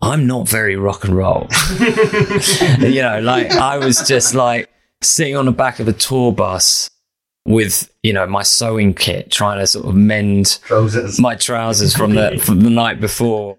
I'm not very rock and roll. you know, like I was just like sitting on the back of a tour bus with, you know, my sewing kit, trying to sort of mend Trousers. my trousers from the from the night before.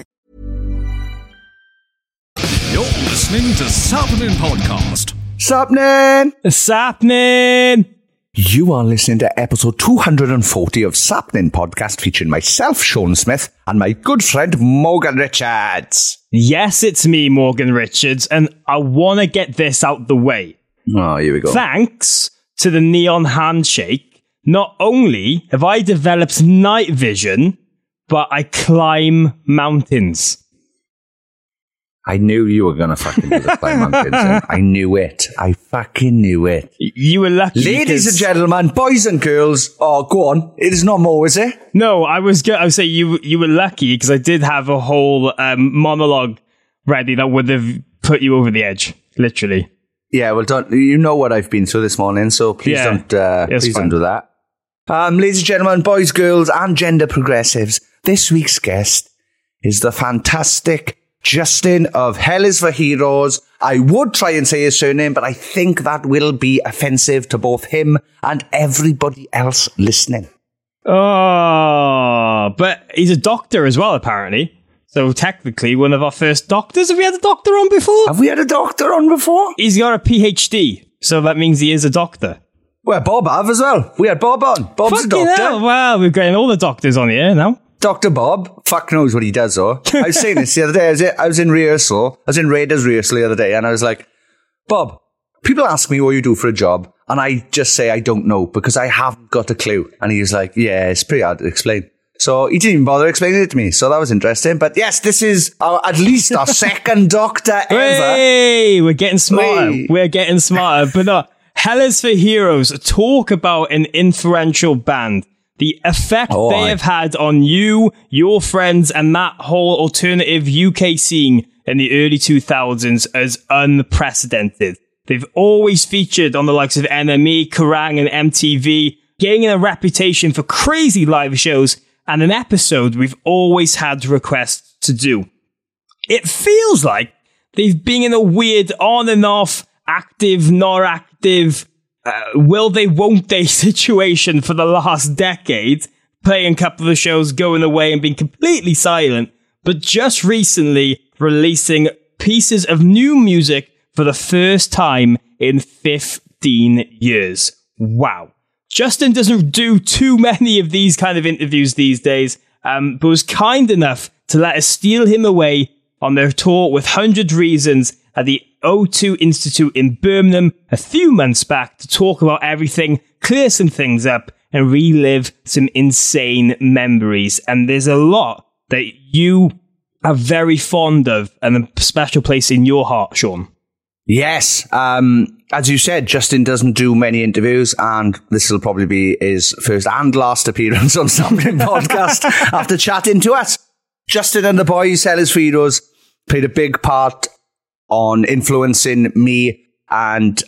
Listening to Sappenin Podcast. Sappenin! Sappenin! You are listening to episode 240 of Sappenin Podcast featuring myself, Sean Smith, and my good friend Morgan Richards. Yes, it's me, Morgan Richards, and I want to get this out the way. Oh, here we go. Thanks to the neon handshake, not only have I developed night vision, but I climb mountains. I knew you were going to fucking do the climb mountains. and I knew it. I fucking knew it. You were lucky. Ladies and gentlemen, boys and girls, oh, go on. It is not more, is it? No, I was go- I would say you you were lucky because I did have a whole um, monologue ready that would have put you over the edge, literally. Yeah, well, don't you know what I've been through this morning? So please Yeah, don't, uh, please fine. don't do that. Um, ladies and gentlemen, boys, girls, and gender progressives, this week's guest is the fantastic Justin of Hell is for Heroes. I would try and say his surname, but I think that will be offensive to both him and everybody else listening. Oh, but he's a doctor as well, apparently. So technically, one of our first doctors. Have we had a doctor on before? Have we had a doctor on before? He's got a PhD, so that means he is a doctor. Well, Bob have as well. We had Bob on. Bob's a doctor. hell, wow, we're getting all the doctors on here now. Dr. Bob, fuck knows what he does though. I was saying this the other day. I was, I was in rehearsal. I was in Raiders rehearsal the other day and I was like, Bob, people ask me what you do for a job and I just say I don't know because I haven't got a clue. And he was like, yeah, it's pretty hard to explain. So he didn't even bother explaining it to me. So that was interesting. But yes, this is our, at least our second doctor ever. Hey, we're getting smarter. Hey. We're getting smarter. but no, Hell is for Heroes talk about an influential band. The effect Oh, they aye. have had on you, your friends, and that whole alternative UK scene in the early 2000s is unprecedented. They've always featured on the likes of NME, Kerrang, and MTV, gaining a reputation for crazy live shows and an episode we've always had requests to do it feels like they've been in a weird on and off, active, not active, uh, will they, won't they situation for the last decade, playing a couple of shows, going away and being completely silent, but just recently releasing pieces of new music for the first time in 15 years. Wow. Justin doesn't do too many of these kind of interviews these days, um, but was kind enough to let us steal him away on their tour with 100 Reasons at the O2 Institute in Birmingham a few months back to talk about everything, clear some things up, and relive some insane memories. And there's a lot that you are very fond of and a special place in your heart, Sean. Yes. Um, as you said, Justin doesn't do many interviews, and this will probably be his first and last appearance on Something Podcast after chatting to us. Justin and the boys, Sellers Feeders, played a big part on influencing me, and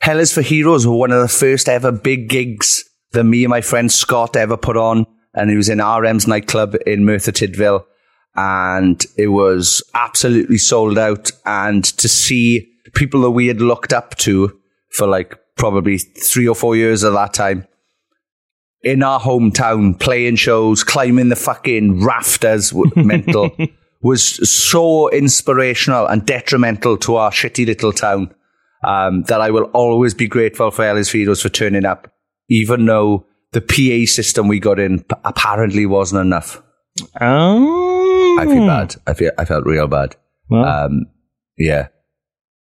Hell is for Heroes were one of the first ever big gigs that me and my friend Scott ever put on, and it was in RM's nightclub in Merthyr Tydfil, and it was absolutely sold out. And to see people that we had looked up to for like probably three or four years at that time in our hometown, playing shows, climbing the fucking rafters, mental, was so inspirational and detrimental to our shitty little town um, that I will always be grateful for Ellis Fidos for turning up, even though the PA system we got in p- apparently wasn't enough. Oh. I feel bad. I feel I felt real bad. Well. Um, yeah,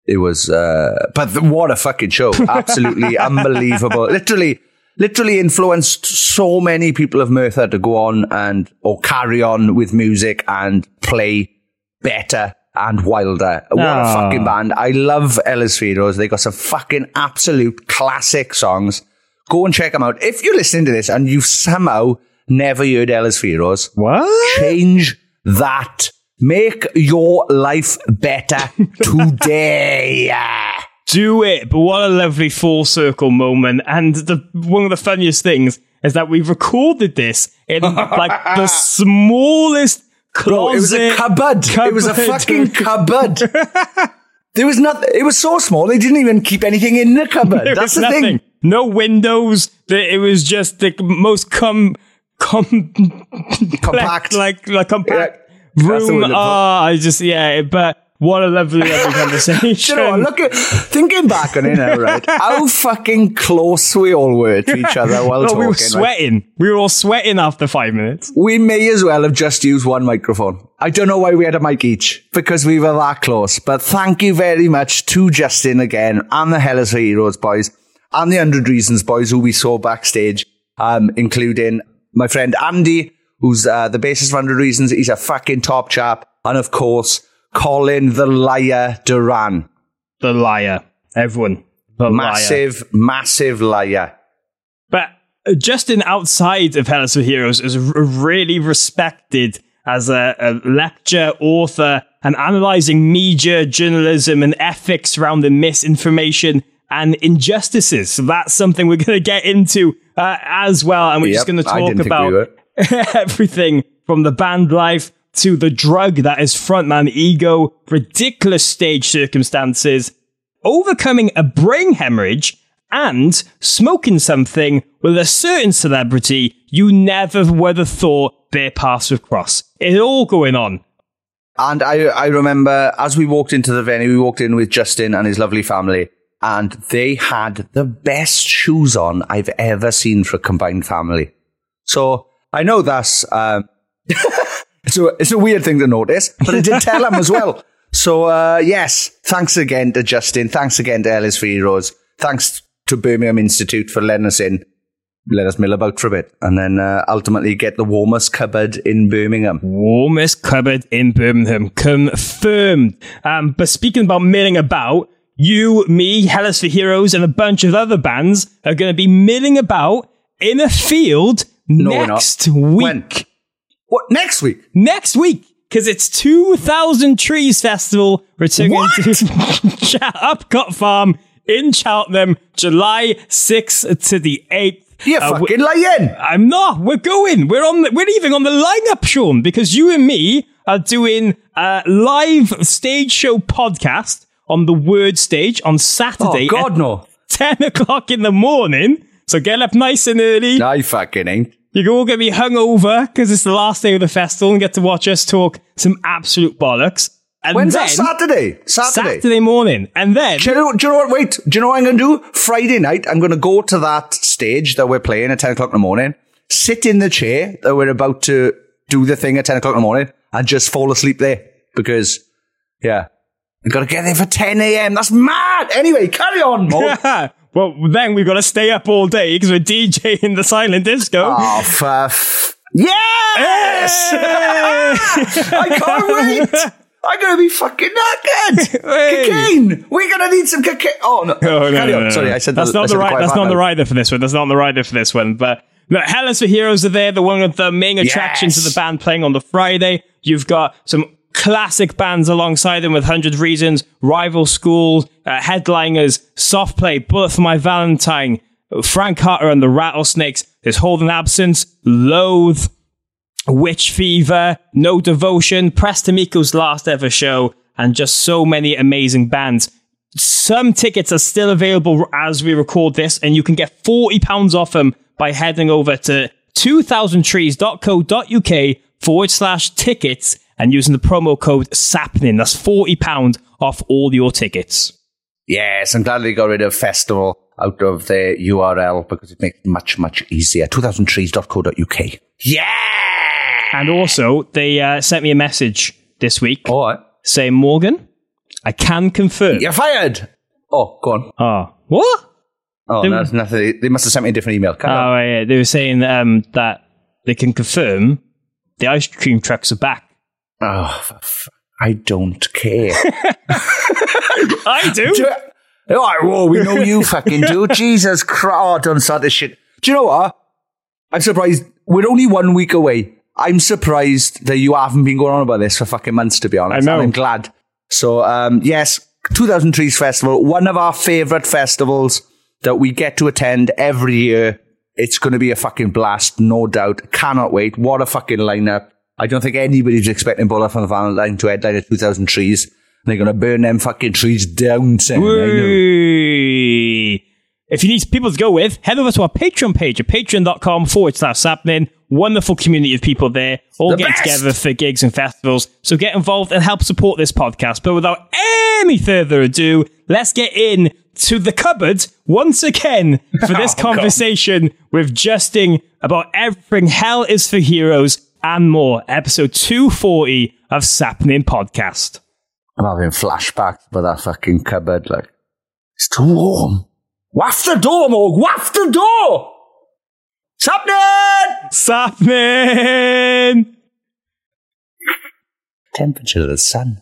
it was. Uh, but th- what a fucking show! Absolutely unbelievable. Literally, literally influenced so many people of Merthyr to go on and or carry on with music and play better and wilder. What a fucking ah. band! I love Ellis Fidos. They got some fucking absolute classic songs. Go and check them out. If you're listening to this and you've somehow never heard Ellis Fidos, What? change that. Make your life better today. Do it. But what a lovely full circle moment. And the one of the funniest things is that we recorded this in like the smallest closet. Bro, it was a cupboard. It was a fucking cupboard. there was nothing. It was so small. They didn't even keep anything in the cupboard. There That's the nothing. thing. No windows. It was just the most com com Compact. like like compact Yeah, room. Ah, I just yeah. But what a lovely lovely conversation. You know what? Look at thinking back on it now, right? How fucking close we all were to each other while Oh, talking. we were sweating. We were all sweating after five minutes. We may as well have just used one microphone. I don't know why we had a mic each because we were that close. But thank you very much to Justin again and the Hellas Heroes boys and the 100 Reasons boys who we saw backstage, um, including my friend Andy, who's uh, the bassist of 100 Reasons. He's a fucking top chap. And of course, Colin the Liar Doran. The liar. Everyone. The liar. Massive, massive liar. But Justin outside of Hell is for Heroes is really respected as a, a lecture, author, and analyzing media, journalism, and ethics around the misinformation and injustices. So that's something we're going to get into uh, as well. And we're just going to talk about everything from the band life to the drug that is frontman ego, ridiculous stage circumstances, overcoming a brain hemorrhage, and smoking something with a certain celebrity you never would have thought their paths would cross. It's all going on. And I, I remember as we walked into the venue, we walked in with Justin and his lovely family, and they had the best shoes on I've ever seen for a combined family. So I know that's um, it's a it's a weird thing to notice, but I did tell them as well. So uh, yes, thanks again to Justin. Thanks again to Hell is for Heroes. Thanks to Birmingham Institute for letting us in, let us mill about for a bit, and then uh, ultimately get the warmest cupboard in Birmingham. Warmest cupboard in Birmingham. Confirmed. Um, but speaking about milling about, you, me, Hell is for Heroes, and a bunch of other bands are going to be milling about in a field No, next week. When? What next week? Next week. Because it's 2000 Trees Festival returning What? to Upcott Farm in Cheltenham, July 6th to the 8th. You're Uh, fucking lying. I'm not. We're going. We're on. The, we're even on the lineup, Sean, because you and me are doing a live stage show podcast on the Word stage on Saturday Oh, God, no. 10 o'clock in the morning. So get up nice and early. I fucking ain't. You're all going to be hungover because it's the last day of the festival and get to watch us talk some absolute bollocks. And When's that? Saturday. Saturday. Saturday morning. And then, Do you, know, do you know what? Wait. Do you know what I'm going to do? Friday night, I'm going to go to that stage that we're playing at 10 o'clock in the morning, sit in the chair that we're about to do the thing at 10 o'clock in the morning, and just fall asleep there. Because, yeah, I've got to get there for 10 a.m. That's mad. Anyway, carry on, Mo. well, then we've got to stay up all day because we're DJing the silent disco. oh, for Yes! I can't wait. I'm going to be fucking knackered. Hey. Cocaine. We're going to need some cocaine. Oh, no. Oh, no, Carry no, on. no, Sorry. I said that's the, not the right. That's not the now. rider for this one. That's not the rider for this one. But look, Hell is for Heroes are there. They're one of the main attractions Yes. of the band playing on the Friday. You've got some classic bands alongside them with Hundred Reasons, Rival School, uh, headliners, Soft Play, Bullet for My Valentine, Frank Carter and the Rattlesnakes. There's Holding Absence, Loathe, Witch Fever, No Devotion, Press to Meco's last ever show, and just so many amazing bands. some tickets are still available as we record this, and you can get £40 off them by heading over to 2000trees.co.uk forward slash tickets and using the promo code SAPNIN. That's £40 off all your tickets. Yes, I'm glad they got rid of festival out of their URL because it makes it much, much easier. 2000trees.co.uk. Yeah! And also, they uh, sent me a message this week All right. saying, Morgan, I can confirm. You're fired! Oh, go on. Ah, what? Oh, They- no, nothing. They must have sent me a different email. On. Oh, yeah. They were saying um, that they can confirm the ice cream trucks are back. Oh, I don't care. I do. Do. All right, well, we know you fucking do. Jesus Christ. Oh, don't start this shit. Do you know what? I'm surprised. We're only one week away. I'm surprised that you haven't been going on about this for fucking months, to be honest. I know. And I'm glad. So, um, yes, 2000 Trees Festival, one of our favorite festivals that we get to attend every year. It's going to be a fucking blast, no doubt. Cannot wait. What a fucking lineup. I don't think anybody's expecting from the Valentine to headline at 2000 Trees. And they're going to burn them fucking trees down, Sam. I know. Whee! If you need people to go with, head over to our Patreon page at patreon.com forward slash sappenin. Wonderful community of people there, all The getting best! together for gigs and festivals. So get involved and help support this podcast. But without any further ado, let's get in to the cupboard once again for this Oh, God. conversation with Justin about everything hell is for heroes and more. Episode 240 of Sappenin Podcast. I'm having flashbacks by that fucking cupboard. Like, it's too warm. Waft the door, Morg. Waft the door. Happening? Sappenin! Temperature of the sun.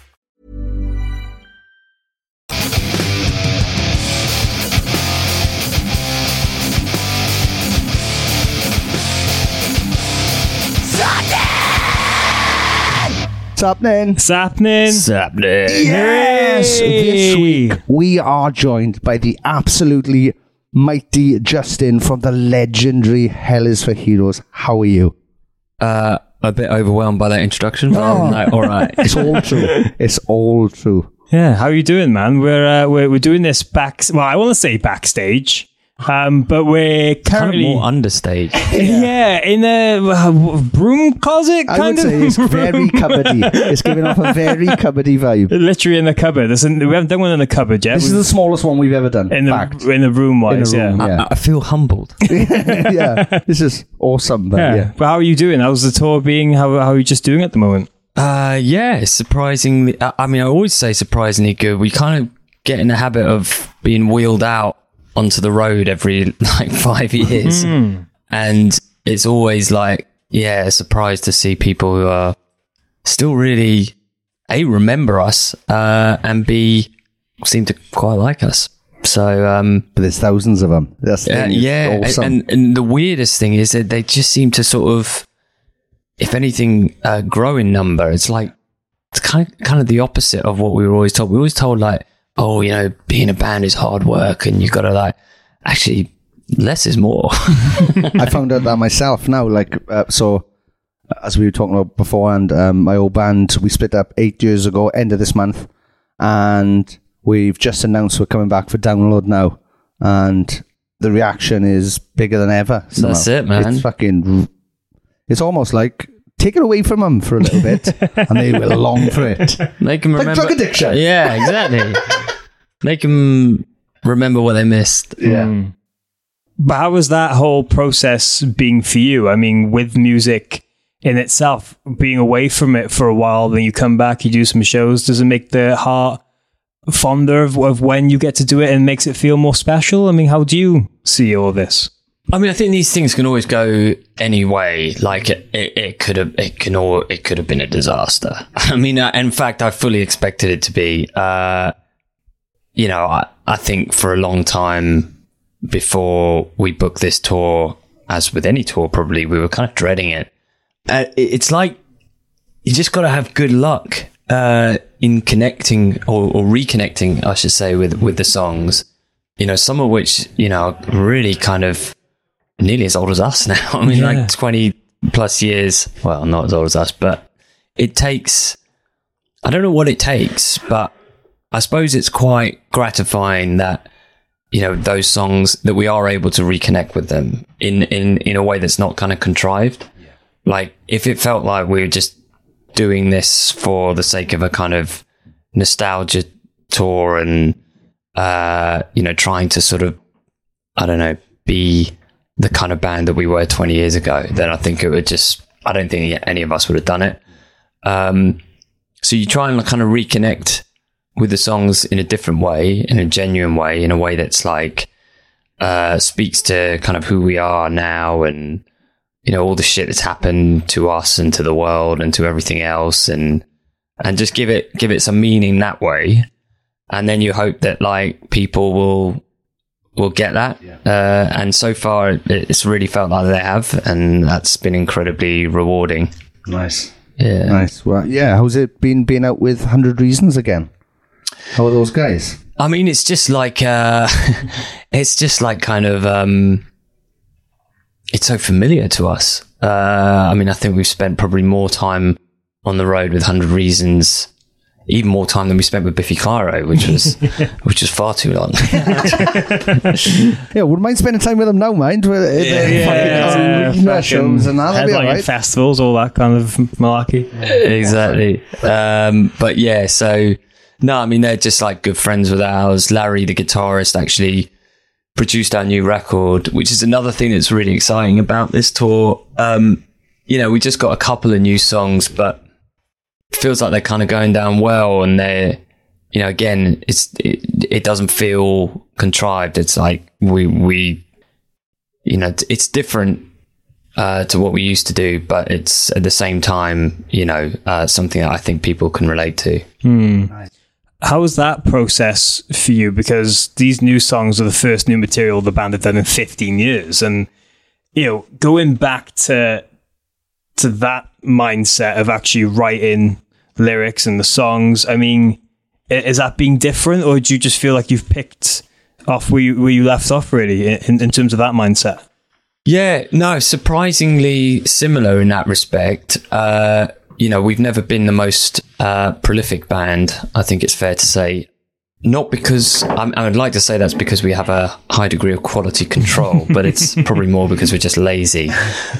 What's happening? Sappenin! Sappenin. Yes! This week we are joined by the absolutely mighty Justin from the legendary Hell is for Heroes. How are you? Uh, a bit overwhelmed by that introduction, but I'm like, all right. It's all true. it's all true. Yeah, how are you doing, man? We're uh, we're we're doing this back. Well, I want to say backstage. Um, but we're Kind of currently more understage. yeah. in a uh, broom closet. I would of say it's very cupboardy. It's giving off a very cupboardy vibe. literally in the cupboard. There's an- we haven't done one in the cupboard yet. This is We've- the smallest one we've ever done. in the Fact. in the room wise. In a room, yeah. yeah. I, I feel humbled. yeah, this is awesome. But Yeah. yeah. But how are you doing? How's the tour being? How, how are you just doing at the moment? Uh, yeah, surprisingly. I I mean, I always say surprisingly good. We kind of get in the habit of being wheeled out onto the road every like five years, and it's always like, yeah, a surprise to see people who are still really a remember us, uh, and b seem to quite like us. So, um, But there's thousands of them. That's uh, yeah, awesome. and, and the weirdest thing is that they just seem to sort of, if anything, uh, grow in number. It's like it's kind of, kind of the opposite of what we were always told. We were always told like, oh, you know, being a band is hard work, and you've got to like actually less is more. I found out that myself now. Like, uh, so as we were talking about beforehand, um, my old band we split up eight years ago, end of this month, and we've just announced we're coming back for download now, and the reaction is bigger than ever. somehow. That's it, man. It's fucking. It's almost like take it away from them for a little bit, and they will long for it. they can Like remember drug addiction. Yeah, exactly. They them remember what they missed. Yeah. But how was that whole process being for you? I mean, with music in itself, being away from it for a while, then you come back, you do some shows. Does it make the heart fonder of, of when you get to do it and makes it feel more special? I mean, how do you see all this? I mean, I think these things can always go any way. Like it, it, it could have, it can all, it could have been a disaster. I mean, uh, in fact, I fully expected it to be. Uh, you know, I, I think for a long time before we booked this tour, as with any tour, probably we were kind of dreading it. Uh, it's like you just got to have good luck uh, in connecting or, or reconnecting, I should say, with with the songs. You know, some of which you know are really kind of nearly as old as us now. I mean, Yeah. like twenty plus years. Well, not as old as us, but it takes. I don't know what it takes, but I suppose it's quite gratifying that you know those songs that we are able to reconnect with them in in in a way that's not kind of contrived. Like if it felt like we were just doing this for the sake of a kind of nostalgia tour and uh you know trying to sort of I don't know be the kind of band that we were 20 years ago then I think it would just I don't think any of us would have done it. Um so you try and kind of reconnect with the songs in a different way, in a genuine way, in a way that's like uh, speaks to kind of who we are now, and you know all the shit that's happened to us and to the world and to everything else, and and just give it give it some meaning that way, and then you hope that like people will will get that. Uh, and so far, it- it's really felt like they have, and that's been incredibly rewarding. Nice. Yeah. Nice. Well, yeah. How's it been being out with Hundred Reasons again? How are those guys? I mean, it's just like uh, it's just like kind of um, it's so familiar to us. Uh, I mean, I think we've spent probably more time on the road with Hundred Reasons, even more time than we spent with Biffy Clyro, which was which was far too long. Yeah, wouldn't mind spending time with them now, mind. Yeah, Yeah, yeah, shows and that. Headlining alright. festivals, all that kind of malarkey. exactly. Um, but yeah, so no, I mean they're just like good friends with ours. Larry, the guitarist, actually produced our new record, which is another thing that's really exciting about this tour. Um, you know, we just got a couple of new songs, but it feels like they're kind of going down well, and they're, you know, again, it's it, it doesn't feel contrived. It's like we we, you know, it's- it's different uh, to what we used to do, but it's at the same time, you know, uh, something that I think people can relate to. How was that process for you? Because these new songs are the first new material the band have done in 15 years. And, you know, going back to to that mindset of actually writing lyrics and the songs, I mean, is that being different or do you just feel like you've picked off where you, where you left off, really, in, in terms of that mindset? Yeah, no, surprisingly similar in that respect. Uh, you know, we've never been the most uh, prolific band, I think it's fair to say. not because I'm, I would like to say that's because we have a high degree of quality control, but it's probably more because we're just lazy.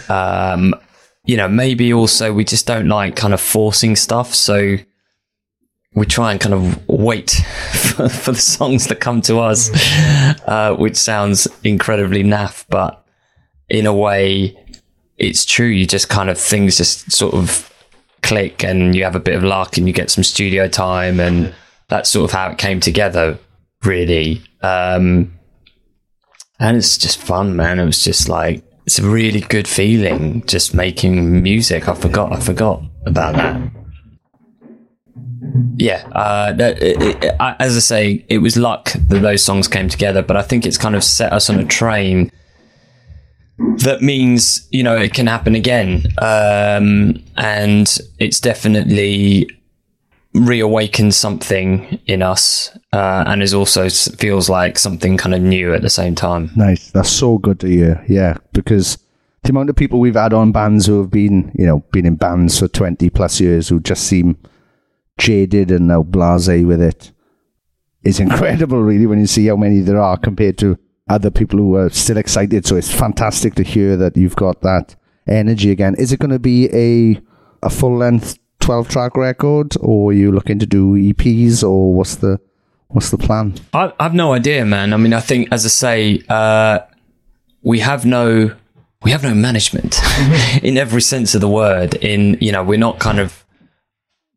Um, you know, maybe also we just don't like kind of forcing stuff, so we try and kind of wait for, for the songs that come to us, uh, which sounds incredibly naff, but in a way, it's true. You just kind of things just sort of click, and you have a bit of luck, and you get some studio time, and that's sort of how it came together, really. Um, and it's just fun, man. It was just like it's a really good feeling just making music. I forgot, I forgot about that. Yeah, uh, that, it, it, I- as I say, it was luck that those songs came together, but I think it's kind of set us on a train that means you know it can happen again, um, and it's definitely reawakened something in us, uh, and is also feels like something kind of new at the same time. Nice. That's so good to hear. Yeah, because the amount of people we've had on bands who have been, you know, been in bands for 20 plus years who just seem jaded and now blasé with it is incredible, really, when you see how many there are compared to other people who are still excited. So it's fantastic to hear that you've got that energy again. Is it going to be a, a full length 12 track record or are you looking to do EPs or what's the, what's the plan? I, I've no idea, man. I mean, I think, as I say, uh, we have no we have no management in every sense of the word. In you know, we're not kind of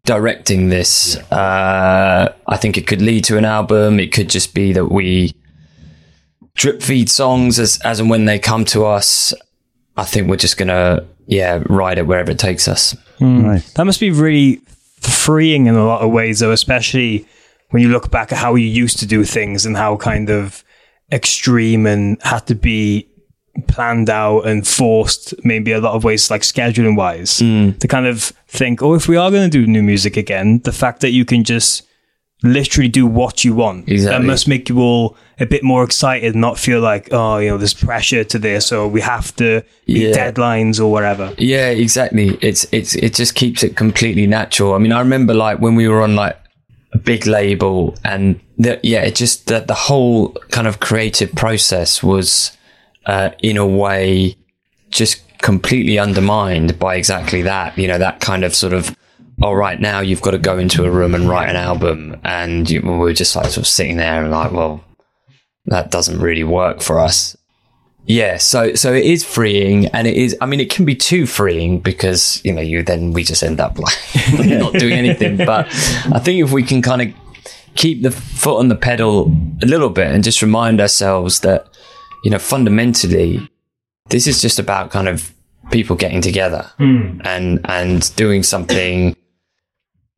directing this. Uh, I think it could lead to an album. It could just be that we drip feed songs as as and when they come to us. I think we're just gonna yeah ride it wherever it takes us. Hmm. Nice. That must be really freeing in a lot of ways, though, especially when you look back at how you used to do things and how kind of extreme and had to be planned out and forced, maybe a lot of ways, like scheduling wise, hmm. to kind of think, oh, if we are going to do new music again, the fact that you can just literally do what you want, that must make you all a bit more excited, not feel like, oh, you know, there's pressure to this or we have to meet Yeah. deadlines or whatever. Yeah, exactly. It's it's it just keeps it completely natural. I mean, I remember like when we were on like a big label, and the, yeah, it just that the whole kind of creative process was uh, in a way just completely undermined by exactly that. You know, that kind of sort of. All right, now you've got to go into a room and write an album, and you, we we're just like sort of sitting there and like, well, that doesn't really work for us. Yeah, so so it is freeing, and it is. I mean, it can be too freeing because you know you then we just end up like not doing anything. But I think if we can kind of keep the foot on the pedal a little bit and just remind ourselves that you know fundamentally this is just about kind of people getting together hmm. and and doing something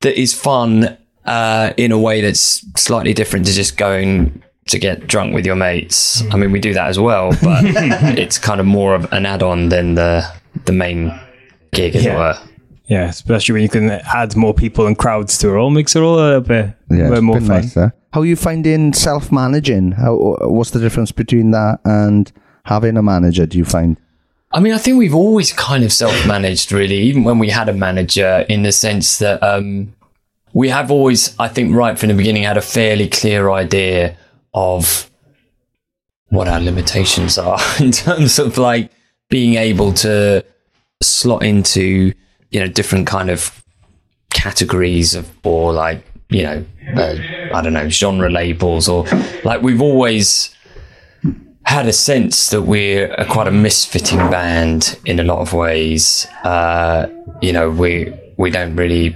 that is fun uh, in a way that's slightly different to just going to get drunk with your mates. I mean, we do that as well, but it's kind of more of an add-on than the the main gig, as it Yeah. were. Yeah, especially when you can add more people and crowds to it all, makes it all a little bit, Yeah, bit more been fun. nice. How are you finding self-managing? How what's the difference between that and having a manager? Do you find? I mean, I think we've always kind of self-managed, really, even when we had a manager, in the sense that um, we have always, I think, right from the beginning, had a fairly clear idea of what our limitations are in terms of like being able to slot into, you know, different kind of categories of, or like, you know, uh, I don't know, genre labels, or like we've always had a sense that we're a, quite a misfitting band in a lot of ways. Uh, you know, we we don't really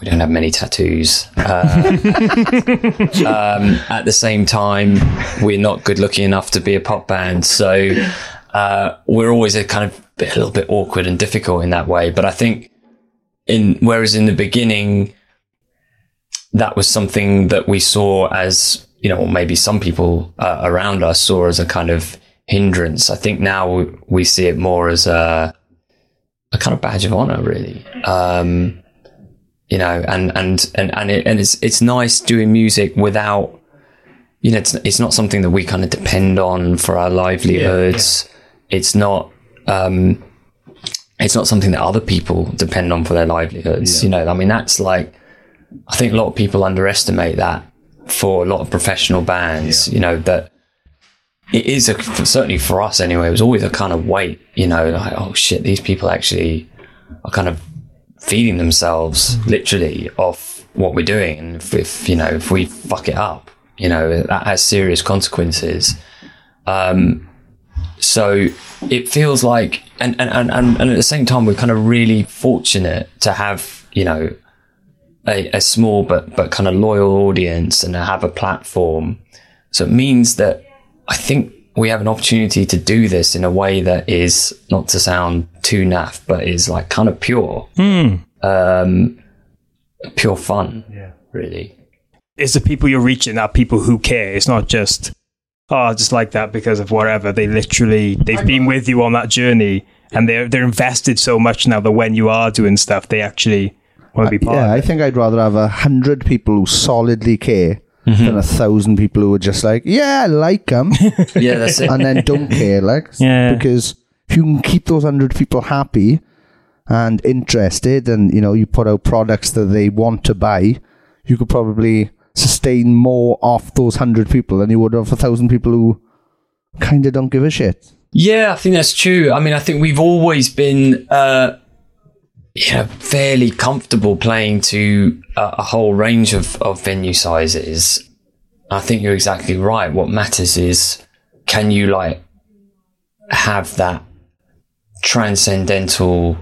we don't have many tattoos. Uh, um, at the same time, we're not good looking enough to be a pop band, so uh, we're always a kind of bit, a little bit awkward and difficult in that way. But I think in whereas in the beginning that was something that we saw as you know, maybe some people uh, around us saw as a kind of hindrance. I think now we, we see it more as a a kind of badge of honor, really. Um, you know, and and and and, it, and it's it's nice doing music without. You know, it's it's not something that we kind of depend on for our livelihoods. It's not. Um, it's not something that other people depend on for their livelihoods. You know, I mean, that's like, I think a lot of people underestimate that for a lot of professional bands. You know that it is a certainly for us anyway. It was always a kind of weight. You know, like oh shit, these people actually are kind of feeding themselves literally off what we're doing, and if, if you know if we fuck it up, you know that has serious consequences. Um, so it feels like, and, and, and, and at the same time, we're kind of really fortunate to have, you know, a, a small but, but kind of loyal audience and to have a platform. So it means that I think we have an opportunity to do this in a way that is not to sound too naff, but is like kind of pure, um, pure fun. Yeah, really. It's the people you're reaching are people who care. It's not just, oh, I just like that because of whatever. They literally, they've been with you on that journey and they're, they're invested so much now that when you are doing stuff, they actually want to be part of it. yeah, I think I'd rather have a hundred people who solidly care Mm-hmm. than a thousand people who are just like, yeah, I like them, Yeah, that's it. and then don't care. Like, Yeah. because if you can keep those hundred people happy and interested, and you know, you put out products that they want to buy, you could probably sustain more off those hundred people than you would of a thousand people who kind of don't give a shit. Yeah, I think that's true. I mean, I think we've always been, uh, you know, fairly comfortable playing to a, a whole range of, of venue sizes. I think you're exactly right. What matters is can you like have that transcendental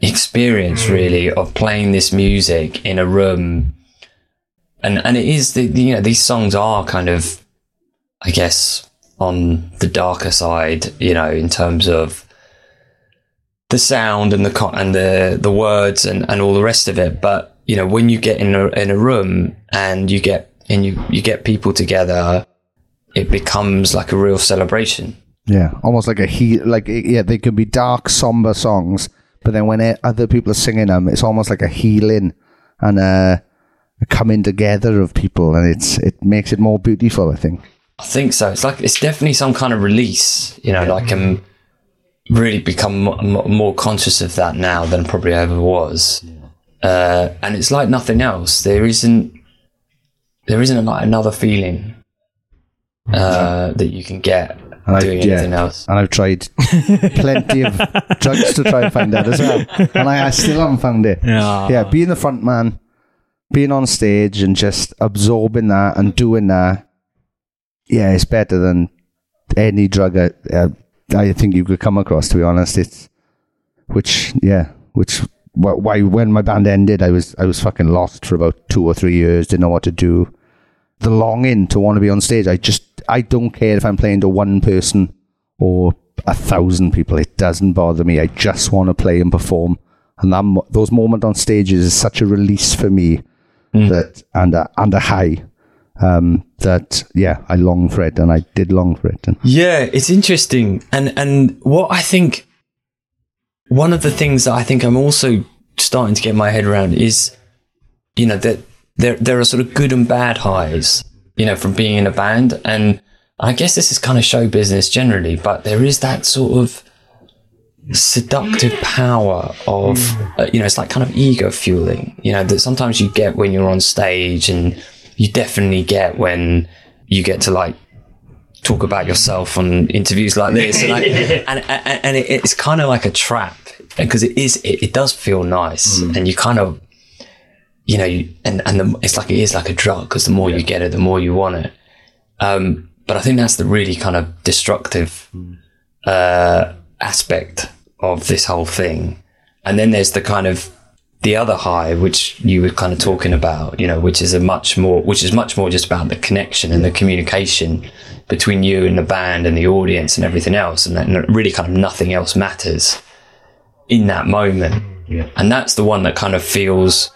experience mm. really of playing this music in a room and and it is the you know these songs are kind of I guess on the darker side, you know, in terms of the sound and the co- and the the words and, and all the rest of it. But you know, when you get in a in a room and you get and you you get people together, it becomes like a real celebration. Yeah, almost like a he like yeah, they could be dark, somber songs, but then when it, other people are singing them, it's almost like a healing and a, a coming together of people, and it's it makes it more beautiful. I think. I think so. It's like it's definitely some kind of release. You know, like I'm really become mo- mo- more conscious of that now than probably ever was. Uh, and it's like nothing else. There isn't there isn't like another feeling uh, that you can get And doing I've, anything yeah, else. and I've tried plenty of drugs to try and find that as well, and I, I still haven't found it. Yeah. yeah, being the front man, being on stage, and just absorbing that and doing that. Yeah, it's better than any drug I, uh, I think you could come across. To be honest, it's which yeah, which why when my band ended, I was I was fucking lost for about two or three years. Didn't know what to do. The longing to want to be on stage. I just I don't care if I'm playing to one person or a thousand people. It doesn't bother me. I just want to play and perform. And that those moments on stages is such a release for me mm. that and a, and a high um, that yeah I long for it and I did long for it. And Yeah, it's interesting, and and what I think one of the things that I think I'm also starting to get my head around is, you know, that there there are sort of good and bad highs, you know, from being in a band, and I guess this is kind of show business generally, but there is that sort of seductive power of uh, you know it's like kind of ego fueling you know that sometimes you get when you're on stage and you definitely get when you get to like talk about yourself on interviews like this. And, like, and, and, and it, it's kind of like a trap because it is it, it does feel nice. And you kind of you know you, and and the, it's like it is like a drug because the more you get it the more you want it. Um but i think that's the really kind of destructive uh aspect of this whole thing. And then there's the kind of the other high which you were kind of talking about you know which is a much more which is much more just about the connection and the communication between you and the band and the audience and everything else and that really kind of nothing else matters in that moment. And that's the one that kind of feels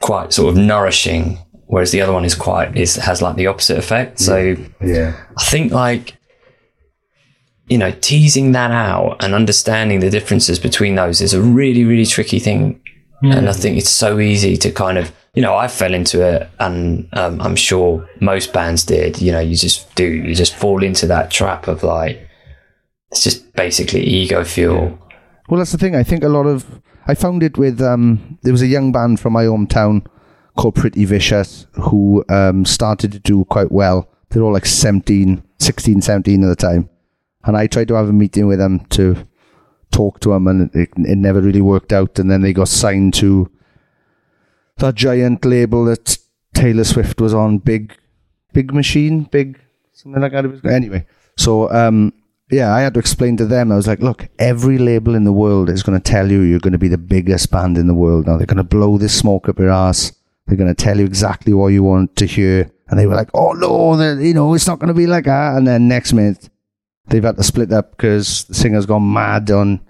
quite sort of nourishing whereas the other one is quite is has like the opposite effect. So yeah, I think like you know teasing that out and understanding the differences between those is a really really tricky thing and I think it's so easy to kind of you know I fell into it and um, I'm sure most bands did you know you just do you just fall into that trap of like it's just basically ego fuel Well, that's the thing. I think a lot of I found it with um, there was a young band from my hometown called Pretty Vicious who um, started to do quite well. They're all like 17, 16, 17 at the time. And I tried to have a meeting with them to talk to them, and it, it never really worked out. And then they got signed to that giant label that Taylor Swift was on, Big, Big Machine, Big something like that. Anyway, so um, yeah, I had to explain to them. I was like, look, every label in the world is going to tell you you're going to be the biggest band in the world. Now they're going to blow this smoke up your ass. They're going to tell you exactly what you want to hear. And they were like, oh no, you know, it's not going to be like that. And then next minute, they've had to split up because the singer's gone mad on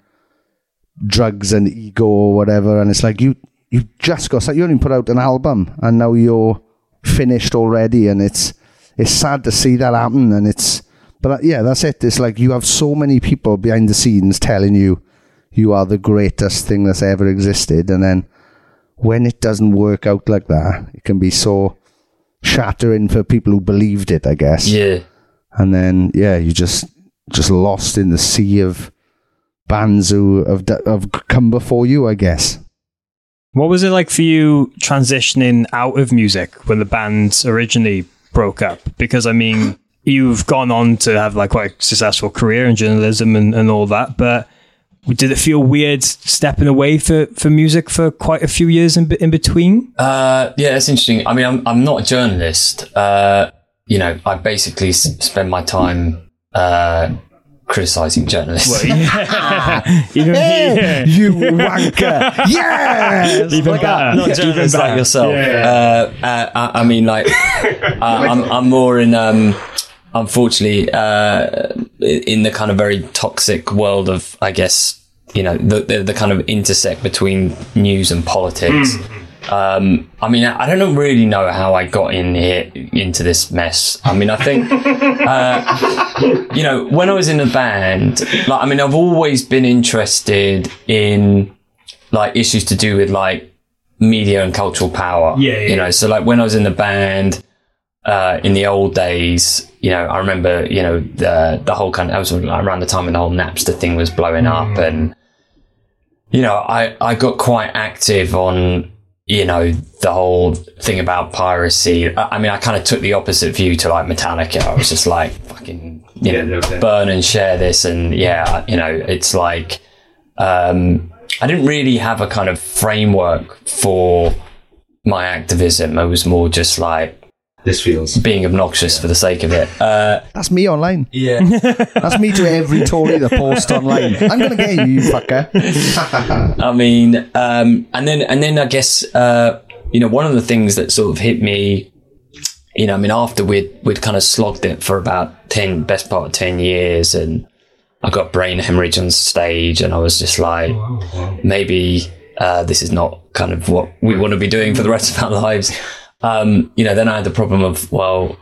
drugs and ego or whatever. And it's like, you, you just got, you only put out an album and now you're finished already. And it's, it's sad to see that happen. And it's, but uh, yeah, that's it. It's like you have so many people behind the scenes telling you you are the greatest thing that's ever existed. And then when it doesn't work out like that, it can be so shattering for people who believed it, I guess. Yeah. And then, yeah, you just, just lost in the sea of bands who have, have come before you, I guess. What was it like for you transitioning out of music when the band originally broke up? Because I mean, you've gone on to have like quite a successful career in journalism and, and all that, but did it feel weird stepping away for, for music for quite a few years in, in between? Uh, yeah, that's interesting. I mean, I'm I'm not a journalist. Uh, you know, I basically s- spend my time uh, criticizing journalists. Even, yeah. You wanker! yes! Even Like, better. not Even journalists better. like yourself. Yeah. Uh, uh, I, I mean, like, uh, I'm, I'm more in, um, unfortunately, uh, in the kind of very toxic world of, I guess, you know, the, the, the kind of intersect between news and politics. Um, I mean, I don't really know how I got in here into this mess. I mean, I think, uh, you know, when I was in a band, like, I mean, I've always been interested in like issues to do with like media and cultural power. Yeah, yeah, You know, so like when I was in the band, uh, in the old days, you know, I remember, you know, the, the whole kind of, I was around the time when the whole Napster thing was blowing up and, you know, I, I got quite active on, you know, the whole thing about piracy. I, I mean, I kind of took the opposite view to like Metallica. I was just like, fucking, you know, burn and share this. And yeah, you know, it's like, um, I didn't really have a kind of framework for my activism. I was more just like This feels. being obnoxious for the sake of it. Uh, That's me online. yeah. That's me to every Tory that posts online. I'm going to get you, you fucker. I mean, um, and then and then I guess uh, you know one of the things that sort of hit me, you know, I mean after we'd we'd kind of slogged it for about ten, best part of ten years, and I got brain hemorrhage on stage, and I was just like, maybe uh, this is not kind of what we want to be doing for the rest of our lives. Um, you know, then I had the problem of well.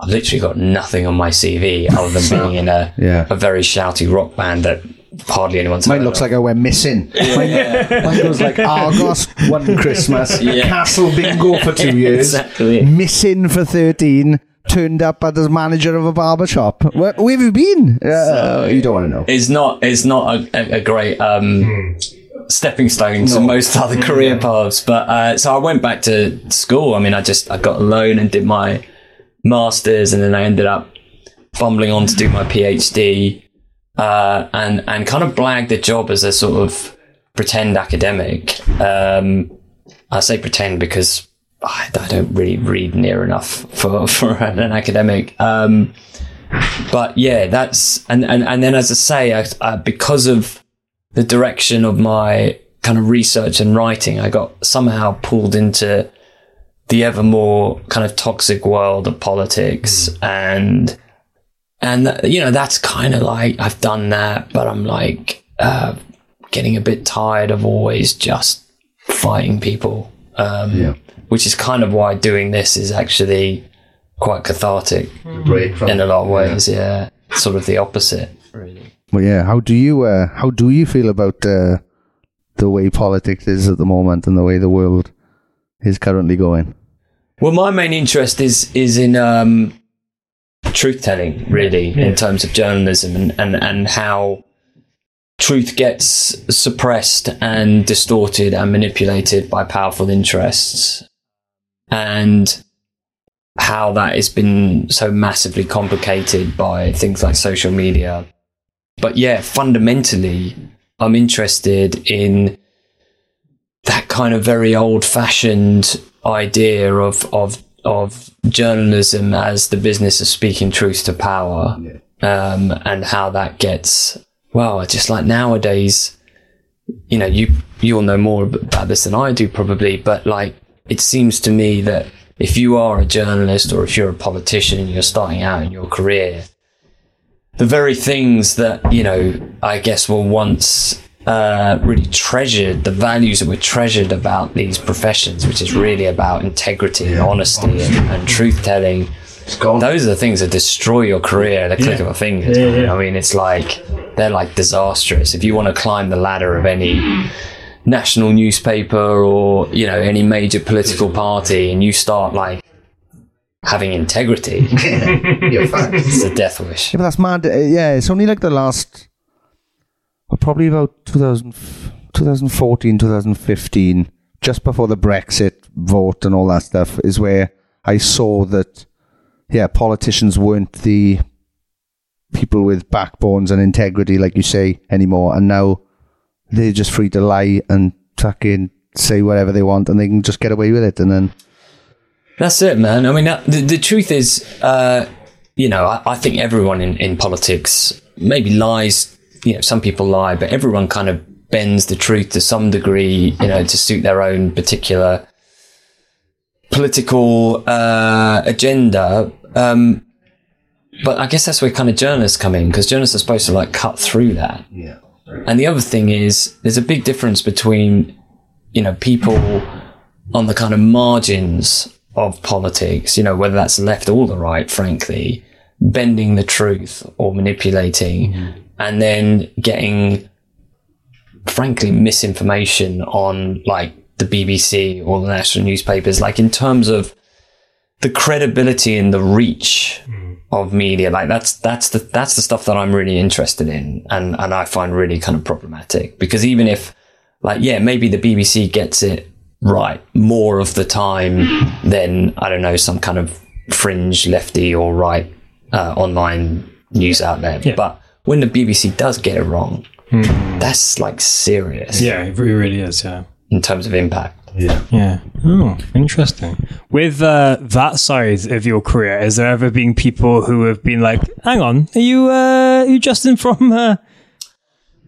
I've literally got nothing on my CV other than being in a, Yeah. a very shouty rock band that hardly anyone's Mine heard looks of. like I went missing. Mine, mine goes like Argos one Christmas, Yeah. Castle Bingo for two years, Exactly. missing for 13, turned up as the manager of a barber shop. Where, where have you been? Uh, you don't want to know. it's not it's not a, a, a great um, stepping stone to most other career paths. But uh, so I went back to school. I mean, I just I got a loan and did my masters, and then I ended up fumbling on to do my PhD, uh, and and kind of blagged the job as a sort of pretend academic. Um, I say pretend because I, I don't really read near enough for for an academic. Um, but yeah, that's and and and then as I say, I, uh, because of the direction of my kind of research and writing, I got somehow pulled into the ever more kind of toxic world of politics and and you know that's kind of like I've done that, but I'm like uh, getting a bit tired of always just fighting people. Um, yeah. Which is kind of why doing this is actually quite cathartic Break from in a lot of ways. Yeah, sort of the opposite. Really. Well, yeah. How do you uh, how do you feel about uh, the way politics is at the moment and the way the world is currently going? Well, my main interest is is in um, truth telling, really, in terms of journalism and, and, and how truth gets suppressed and distorted and manipulated by powerful interests. and how that has been so massively complicated by things like social media. But yeah, fundamentally, I'm interested in that kind of very old fashioned idea of, of, of journalism as the business of speaking truth to power. Um, and how that gets, well, just like nowadays, you know, you, you'll know more about this than I do probably, but like, it seems to me that if you are a journalist or if you're a politician and you're starting out in your career, the very things that, you know, I guess were once uh, really treasured, the values that were treasured about these professions, which is really about integrity and honesty and, and truth telling. Those are the things that destroy your career at a click Yeah. of a finger. Yeah, yeah. I mean, it's like they're like disastrous. If you want to climb the ladder of any national newspaper or you know any major political party, and you start like having integrity, it's a death wish. Yeah, but that's mad. Uh, yeah, it's only like the last, well, probably about 2000, 2014, 2015, just before the Brexit vote and all that stuff, is where I saw that, yeah, politicians weren't the people with backbones and integrity, like you say, anymore. And now they're just free to lie and fucking say whatever they want and they can just get away with it. And then, That's it, man. I mean, that, the, the truth is, uh, you know, I, I think everyone in, in politics maybe lies. You know, some people lie, but everyone kind of bends the truth to some degree, you know, to suit their own particular political uh, agenda. Um, but I guess that's where kind of journalists come in because journalists are supposed to like cut through that. Yeah. And the other thing is, there's a big difference between, you know, people on the kind of margins of politics, you know, whether that's left or the right, frankly, bending the truth or manipulating mm-hmm. and then getting, frankly, misinformation on like the BBC or the national newspapers, like in terms of the credibility and the reach mm-hmm. of media. Like that's, that's the, that's the stuff that I'm really interested in and, and I find really kind of problematic because even if like, yeah, maybe the BBC gets it right more of the time than, I don't know, some kind of fringe lefty or right, uh, online news outlet. But when the BBC does get it wrong, that's like serious Yeah, it really, really is. Yeah. in terms of impact. Yeah. Yeah. Oh, interesting. With uh, that side of your career, has there ever been people who have been like, "Hang on, are you uh, are you Justin from?" Uh...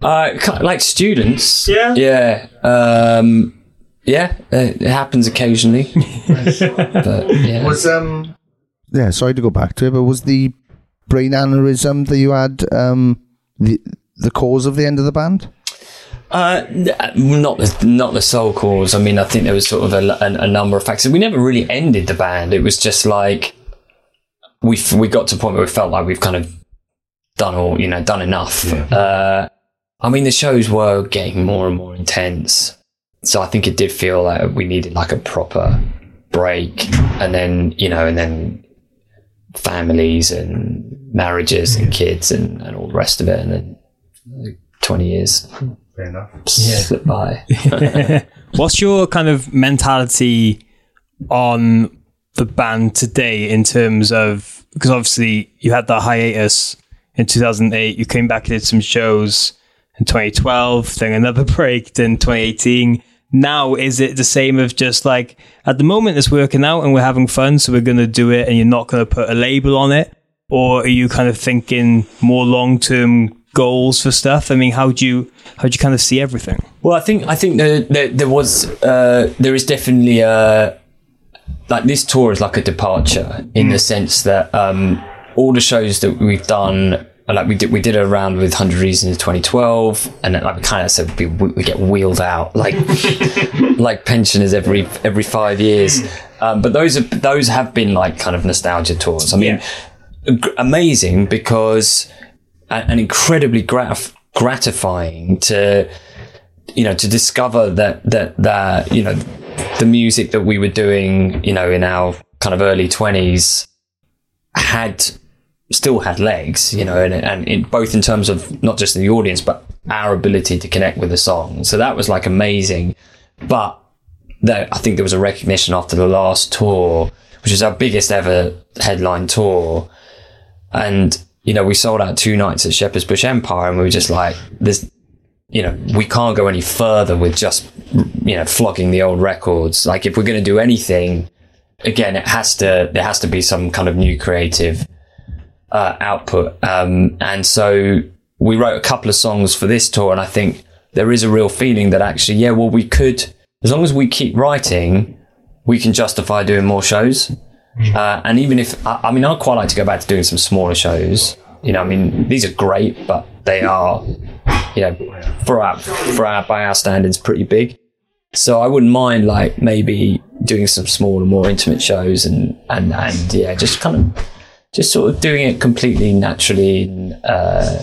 Uh, like students. Yeah. Yeah. Um, yeah. uh, It happens occasionally. but yeah. Was um yeah, sorry to go back to it, but was the brain aneurysm that you had um the the cause of the end of the band? Uh, not the not the sole cause. I mean, I think there was sort of a, a, a number of factors. We never really ended the band. It was just like we we got to a point where we felt like we've kind of done all you know done enough. Uh, I mean, the shows were getting more and more intense, so I think it did feel like we needed like a proper break, and then you know, and then families and marriages and kids and, and all the rest of it, and then like, twenty years Fair enough. slip by. What's your kind of mentality on the band today in terms of because obviously you had that hiatus in 2008, you came back and did some shows in 2012, then another break in 2018. Now, is it the same of just like at the moment it's working out and we're having fun, so we're going to do it and you're not going to put a label on it? Or are you kind of thinking more long term goals for stuff? I mean, how do you how do you kind of see everything? Well, I think I think there there, there was uh, there is definitely a like this tour is like a departure in the sense that um, all the shows that we've done. Like we did, we did a round with Hundred Reasons in 2012, and then, like we kind of said we, we get wheeled out like like pensioners every every five years. Um, but those are those have been like kind of nostalgia tours. I mean, g- amazing because and, and incredibly gratif- gratifying to you know to discover that that that you know the music that we were doing you know in our kind of early 20s had still had legs you know and, and in, both in terms of not just the audience but our ability to connect with the song. So that was like amazing. But that I think there was a recognition after the last tour, which is our biggest ever headline tour, and you know we sold out two nights at Shepherd's Bush Empire, and we were just like, this, you know, we can't go any further with just you know flogging the old records. Like if we're going to do anything, again, it has to there has to be some kind of new creative uh, output. Um, and so we wrote a couple of songs for this tour, and I think there is a real feeling that actually, yeah, well, we could, as long as we keep writing, we can justify doing more shows. Uh, and even if, I, I mean, I'd quite like to go back to doing some smaller shows. You know, I mean, these are great, but they are, you know, for our, for our, by our standards, pretty big. So I wouldn't mind like maybe doing some smaller, more intimate shows and, and, and yeah, just kind of, just sort of doing it completely naturally. And, uh,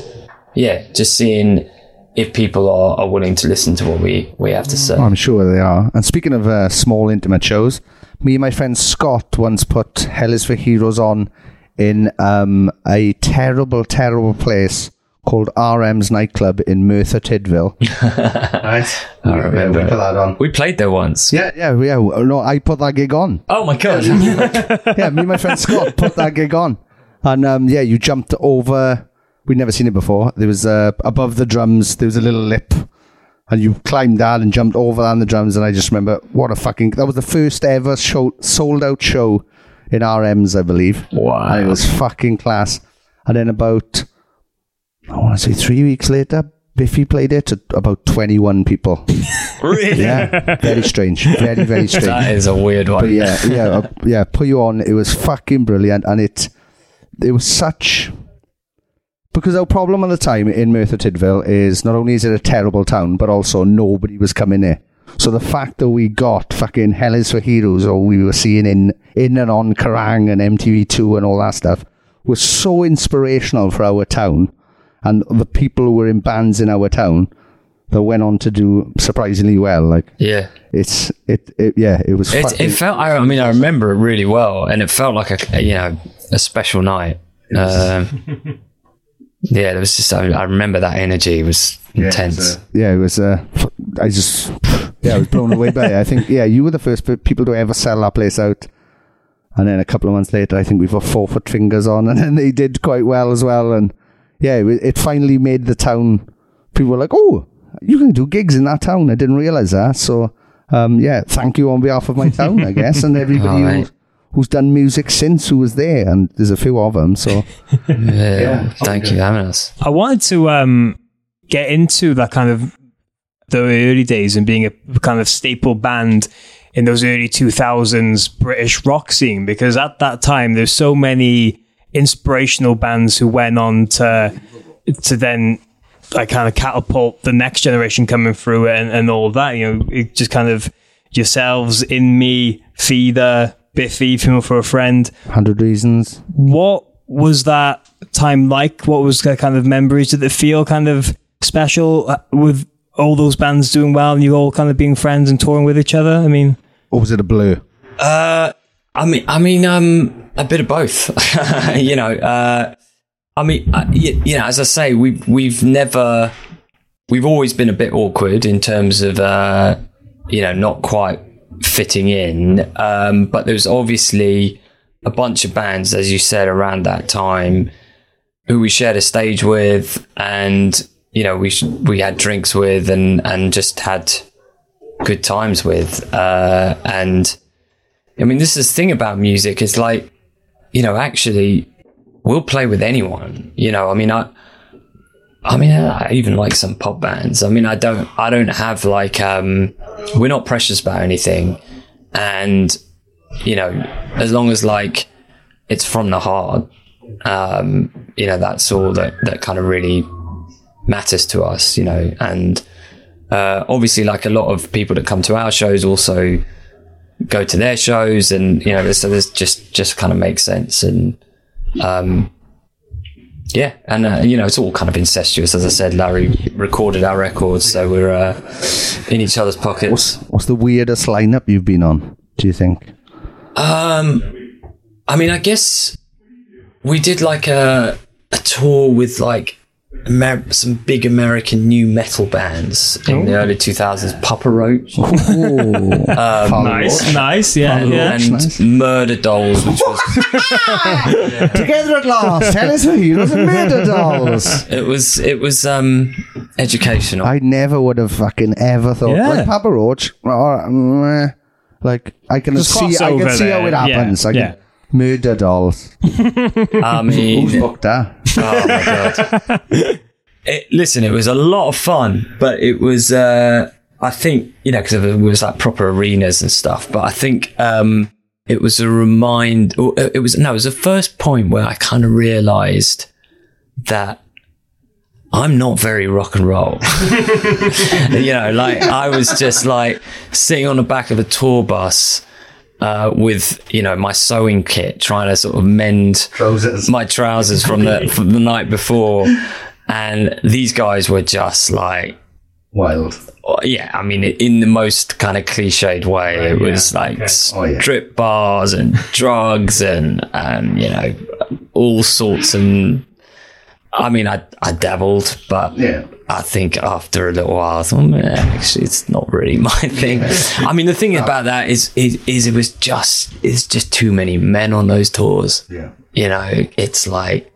yeah, just seeing if people are, are willing to listen to what we, we have to say. I'm sure they are. And speaking of uh, small, intimate shows, me and my friend Scott once put Hell is for Heroes on in um, a terrible, terrible place called RM's nightclub in Merthyr Tydfil. right? I remember. we put that on. We played there once. Yeah, yeah, yeah. No, I put that gig on. Oh my god. yeah, me and my friend Scott put that gig on. And um, yeah, you jumped over. We'd never seen it before. There was uh, above the drums, there was a little lip. And you climbed down and jumped over on the drums. And I just remember, what a fucking. That was the first ever show, sold out show in RM's, I believe. Wow. And it was fucking class. And then about, I want to say three weeks later, Biffy played it to about 21 people. Really? Yeah. Very strange. Very, very strange. that is a weird one. But yeah, yeah, uh, yeah. Put you on. It was fucking brilliant, and it it was such because our problem at the time in Merthyr Tydfil is not only is it a terrible town, but also nobody was coming there. So the fact that we got fucking Hell is for Heroes, or we were seeing in in and on Kerrang and MTV2 and all that stuff, was so inspirational for our town, and the people who were in bands in our town that went on to do surprisingly well. Like yeah. it's it, it yeah, it was. It, it felt, I, I mean, I remember it really well, and it felt like a, you know, a special night. Um, yeah, there was just, I, I remember that energy was intense. yeah, it was. Uh, f- I just, yeah, I was blown away by it. I think, yeah, you were the first people to ever sell that place out. And then a couple of months later, I think we put four foot fingers on, and then they did quite well as well. And yeah, it, it finally made the town. People were like, "Oh, you can do gigs in that town." I didn't realize that. So, um, yeah, thank you on behalf of my town, I guess, and everybody All who, right. who's done music since who was there, and there's a few of them. So, Yeah, thank you having us. I wanted to um, get into that kind of the early days and being a kind of staple band in those early 2000s British rock scene because at that time there's so many inspirational bands who went on to to then like kind of catapult the next generation coming through and, and all that you know it just kind of yourselves InMe feeder biffy funeral for a friend hundred reasons. what was that time like? What was the kind of memories? Did it feel kind of special uh, with all those bands doing well and you all kind of being friends and touring with each other? I mean, Or was it a blur? Uh, I mean, I mean, um, a bit of both. you know, uh, I mean, uh, you, you know, as I say, we've we've never, we've always been a bit awkward in terms of, uh, you know, not quite fitting in. Um, but there was obviously a bunch of bands, as you said, around that time, who we shared a stage with, and you know, we sh- we had drinks with, and and just had good times with, uh, and. I mean, this is the thing about music. It's like, you know, actually, we'll play with anyone. You know, I mean, I, I mean, I even like some pop bands. I mean, I don't, I don't have like, um, we're not precious about anything, and you know, as long as like it's from the heart, um, you know, that's all that that kind of really matters to us. You know, and uh, obviously, like a lot of people that come to our shows also go to their shows and you know so this just just kind of makes sense and um yeah and uh, you know it's all kind of incestuous as i said larry recorded our records so we're uh, in each other's pockets What's the weirdest lineup you've been on? Do you think? um i mean i guess we did like a a tour with like Amer- some big American nu metal bands in the early 2000s. Papa Roach. Um, Nice, nice, yeah, yeah. and Murderdolls, which was Together at last. Hell is for Heroes and Murderdolls. it was it was um educational. I never would have fucking ever thought Yeah. like Papa Roach. Or, mm, like I can There's see, I can crossover see how it happens. Yeah, I can, yeah. Murderdolls. I mean, Who's booked that? Oh my god! It, listen, it was a lot of fun, but it was. Uh, I think you know because it was like proper arenas and stuff. But I think um, it was a remind. Uh, it was no, it was the first point where I kind of realised that I'm not very rock and roll. you know, like I was just like sitting on the back of a tour bus. Uh, with you know my sewing kit, trying to sort of mend Trousers. my trousers from the from the night before, and these guys were just like, Wild. oh, yeah, I mean, in the most kind of cliched way, it was like Oh, yeah. strip bars and drugs and and you know all sorts and. I mean, I I dabbled, but Yeah. I think after a little while, I thought, "Man, actually, it's not really my thing. I mean, the thing about that is, is, is it was just, it's just too many men on those tours. Yeah. You know, it's like,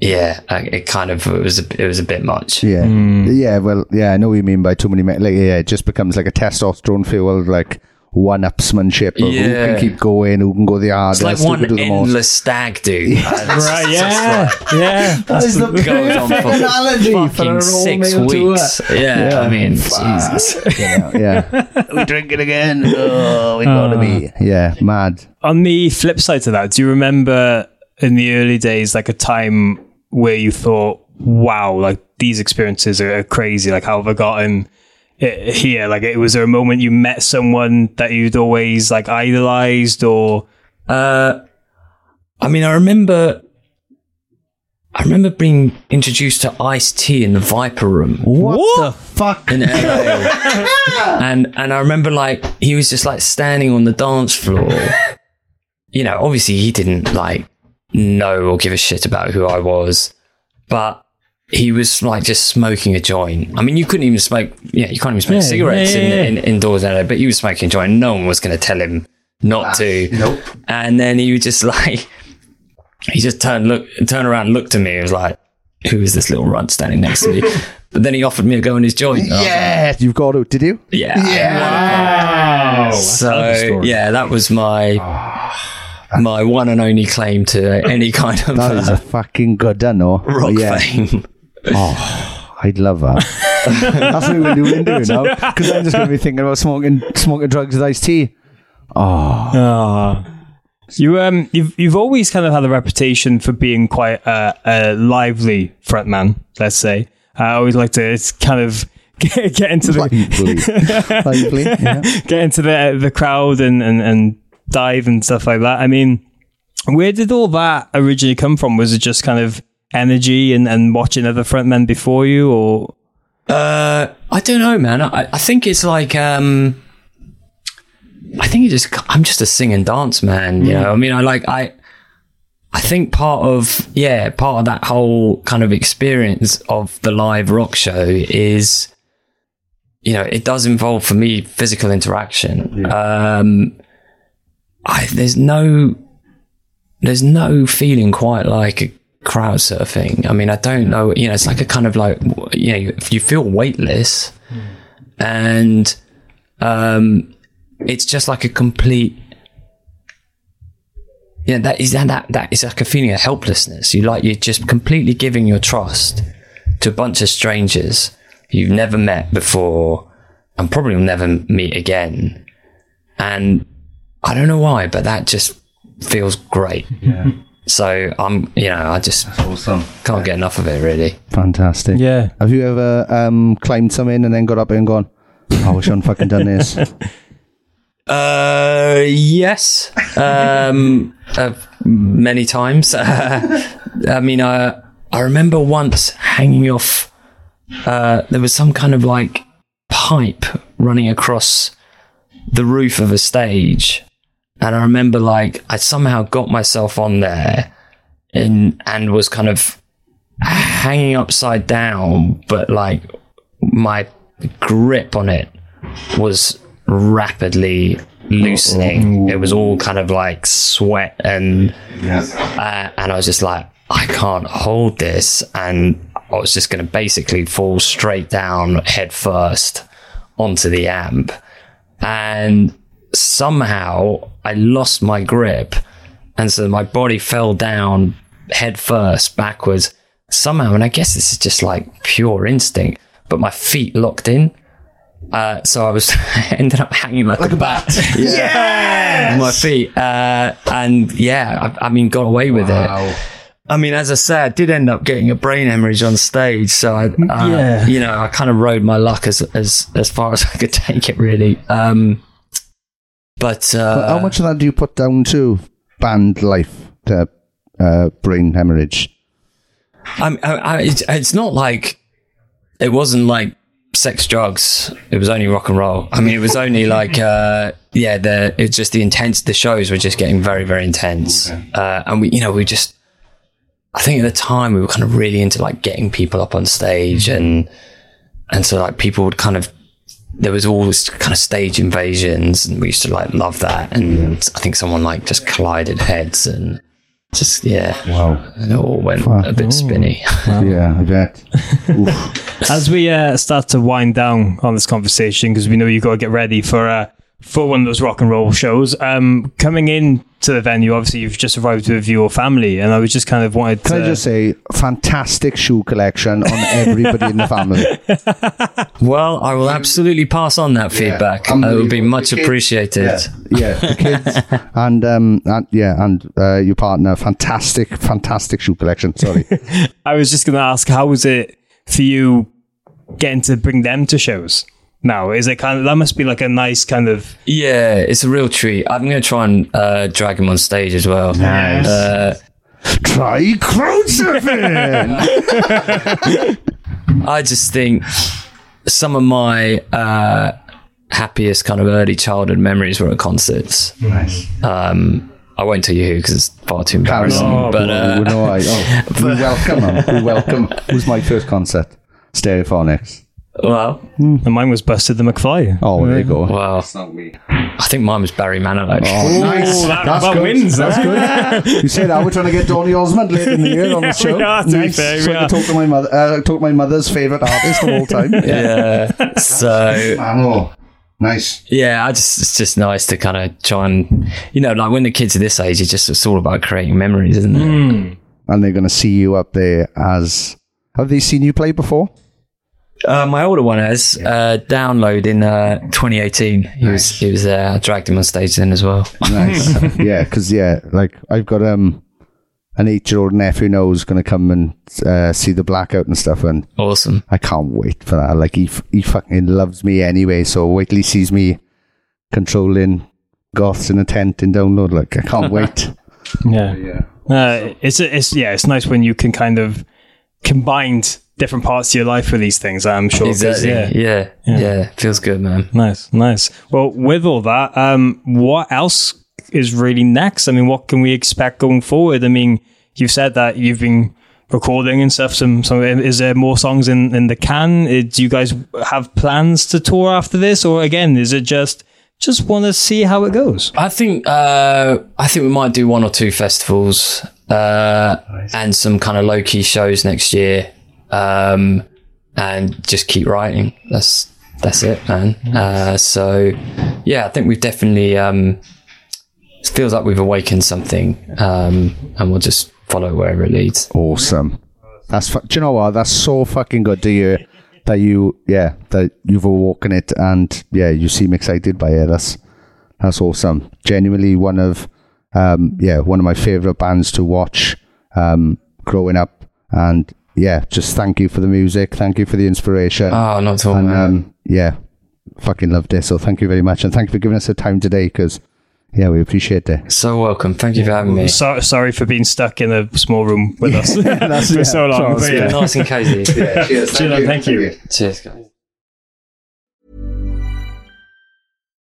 yeah, it kind of it was a, it was a bit much. Yeah. Mm. Yeah, well, yeah, I know what you mean by too many men. Like, yeah, it just becomes like a testosterone fueled, like, one upsmanship of who Yeah. can keep going, who can go the hardest, It's like who one can do the most. endless stag do. Right, yeah, yeah. That is the goes on for analogy for a fucking all six male tour. weeks. Yeah, I mean, Jesus. yeah, yeah. we drink it again. Oh, we gotta uh. be. Yeah, mad. On the flip side to that, do you remember in the early days, like a time where you thought, wow, like these experiences are crazy? Like, how have I gotten it here? Like, it was there a moment you met someone that you'd always like idolized or. Uh, I mean, I remember, I remember being introduced to Ice-T in the Viper Room. What, the fuck? in LA. and and I remember like he was just like standing on the dance floor. You know, obviously he didn't like know or give a shit about who I was, but he was like just smoking a joint. I mean, you couldn't even smoke. Yeah, you can't even smoke Yeah, cigarettes yeah, yeah, in, in, indoors in LA, but he was smoking a joint. No one was going to tell him not to. Nope. And then he was just like, he just turned look turned around, and looked at me, and was like, "Who is this little runt standing next to me?" but then he offered me a go on his joint. and I was like, Yeah, you've got to. Did you? yeah. Wow. So yeah, that was my my one and only claim to any kind of That is uh, a fucking good one, no? rock yeah. fame. Oh, I'd love that. That's what we're doing do now. Because I'm just going to be thinking about smoking smoking drugs with Ice-T. Oh, Ah. You um you've you've always kind of had a reputation for being quite a, a lively frontman. Let's say I always like to it's kind of get, get into the lively. lively, yeah. get into the the crowd and, and and dive and stuff like that. I mean, where did all that originally come from? Was it just kind of energy and, and watching other frontmen before you, or Uh, I don't know, man. I, I think it's like um, I think it just I'm just a sing and dance man. You know, I mean, I like I. I think part of yeah, part of that whole kind of experience of the live rock show is, you know, it does involve for me physical interaction. Um, I there's no there's no feeling quite like a crowd surfing. I mean, I don't know. You know, it's like a kind of like you know, you feel weightless, and um, it's just like a complete. Yeah, that is that, that that is like a feeling of helplessness. You like you're just completely giving your trust to a bunch of strangers you've never met before and probably will never meet again. And I don't know why, but that just feels great. Yeah. So I'm, you know, I just awesome. can't get enough of it really. Fantastic. Yeah. Have you ever um, climbed something and then got up and gone, oh, I wish I hadn't fucking done this? Uh, yes. Um, uh, many times. I mean, uh, I remember once hanging off. Uh, there was some kind of like pipe running across the roof of a stage, and I remember like I somehow got myself on there, and and was kind of hanging upside down, but like my grip on it was rapidly loosening. It was all kind of like sweat and uh, and I was just like, I can't hold this, and I was just going to basically fall straight down head first onto the amp, and somehow I lost my grip, and so my body fell down head first backwards somehow, and I guess this is just like pure instinct, but my feet locked in. Uh, so I was ended up hanging like, a bat. yeah, on my feet, uh, and yeah, I, I mean, got away with it. I mean, as I said, I did end up getting a brain hemorrhage on stage. So I, uh, Yeah. you know, I kind of rode my luck as as as far as I could take it, really. Um, but, uh, But how much of that do you put down to band life, to uh, brain hemorrhage? I'm, I, I, it's, it's not like it wasn't like sex, drugs. It was only rock and roll. I mean, it was only like uh, yeah, the it's just the intense. The shows were just getting very, very intense, uh, and we, you know, we just. I think at the time we were kind of really into like getting people up on stage and and so like people would kind of there was all this kind of stage invasions and we used to like love that and I think someone like just collided heads and just yeah Wow. and it all went Fuck. a bit spinny Yeah, I bet. As we uh, start to wind down on this conversation, because we know you've got to get ready for uh, for one of those rock and roll shows. Um, coming in to the venue, obviously you've just arrived with your family, and I was just kind of wanted Can to. I just say, fantastic shoe collection on everybody in the family. well I will absolutely pass on that feedback it would be much appreciated Yeah, the kids and um and yeah and uh, your partner, fantastic, fantastic shoe collection. Sorry. I was just going to ask, how was it for you getting to bring them to shows? Now, is it kind of that must be like a nice kind of yeah it's a real treat I'm going to try and uh, drag him on stage as well Nice. uh, Try crowd surfing. I just think some of my uh, happiest kind of early childhood memories were at concerts. nice. Um, I won't tell you who because it's far too embarrassing. Oh, but well, uh, no, I, oh, we welcome. We welcome. It was my first concert. Stereophonics. Well, and mine was Busted the McFly. Oh, there you go. well, not me. I think mine was Barry Manilow. Oh, nice. that- That's that good. wins. That's good. you say that we're trying to get Donny Osmond late in the year on the show. we are, to be nice. fair, so we I can talk to my mother. Uh, talk to my mother's favorite artist of all time. Yeah. so Oh, nice. yeah, I just it's just nice to kind of try and you know like when the kids are this age, it's just it's all about creating memories, isn't it? Mm. And they're going to see you up there as. Have they seen you play before? Uh, my older one has uh, download in uh, 2018. He was he was there. I dragged him on stage then as well. Nice. yeah, because yeah, like I've got um an eight-year-old nephew now who's going to come and uh, see the blackout and stuff, and Awesome. I can't wait for that. Like he f- he fucking loves me anyway, so wait till he sees me controlling goths in a tent in download. Like I can't wait. Yeah. yeah. Uh, it's it's yeah, it's nice when you can kind of combine different parts of your life with these things. I'm sure. Exactly. Yeah. Yeah. yeah. Yeah. Feels good, man. Nice, nice. Well, with all that, um, what else is really next? I mean, what can we expect going forward? I mean, you've said that you've been recording and stuff. Some, some is there more songs in in the can? Uh, Do you guys have plans to tour after this, or again, is it just just want to see how it goes? I think uh, I think we might do one or two festivals uh, and some kind of low key shows next year, um, and just keep writing. That's that's it, man. Uh, so yeah, I think we've definitely um, it feels like we've awakened something, um, and we'll just follow wherever it leads. Awesome. That's fu- do you know what? That's so fucking good to hear that you yeah that you've awoken it and yeah you seem excited by it. That's that's awesome. Genuinely one of um yeah one of my favorite bands to watch um growing up and yeah just thank you for the music. Thank you for the inspiration. Oh, not at all, and man. um yeah fucking loved it. So thank you very much and thank you for giving us the time today because yeah we appreciate it. So welcome. Thank you for having me. So, sorry for being stuck in a small room with us that's- for yeah, so long. sorry. but yeah. Nice and cozy. cheers. Thank you. Cheers, guys.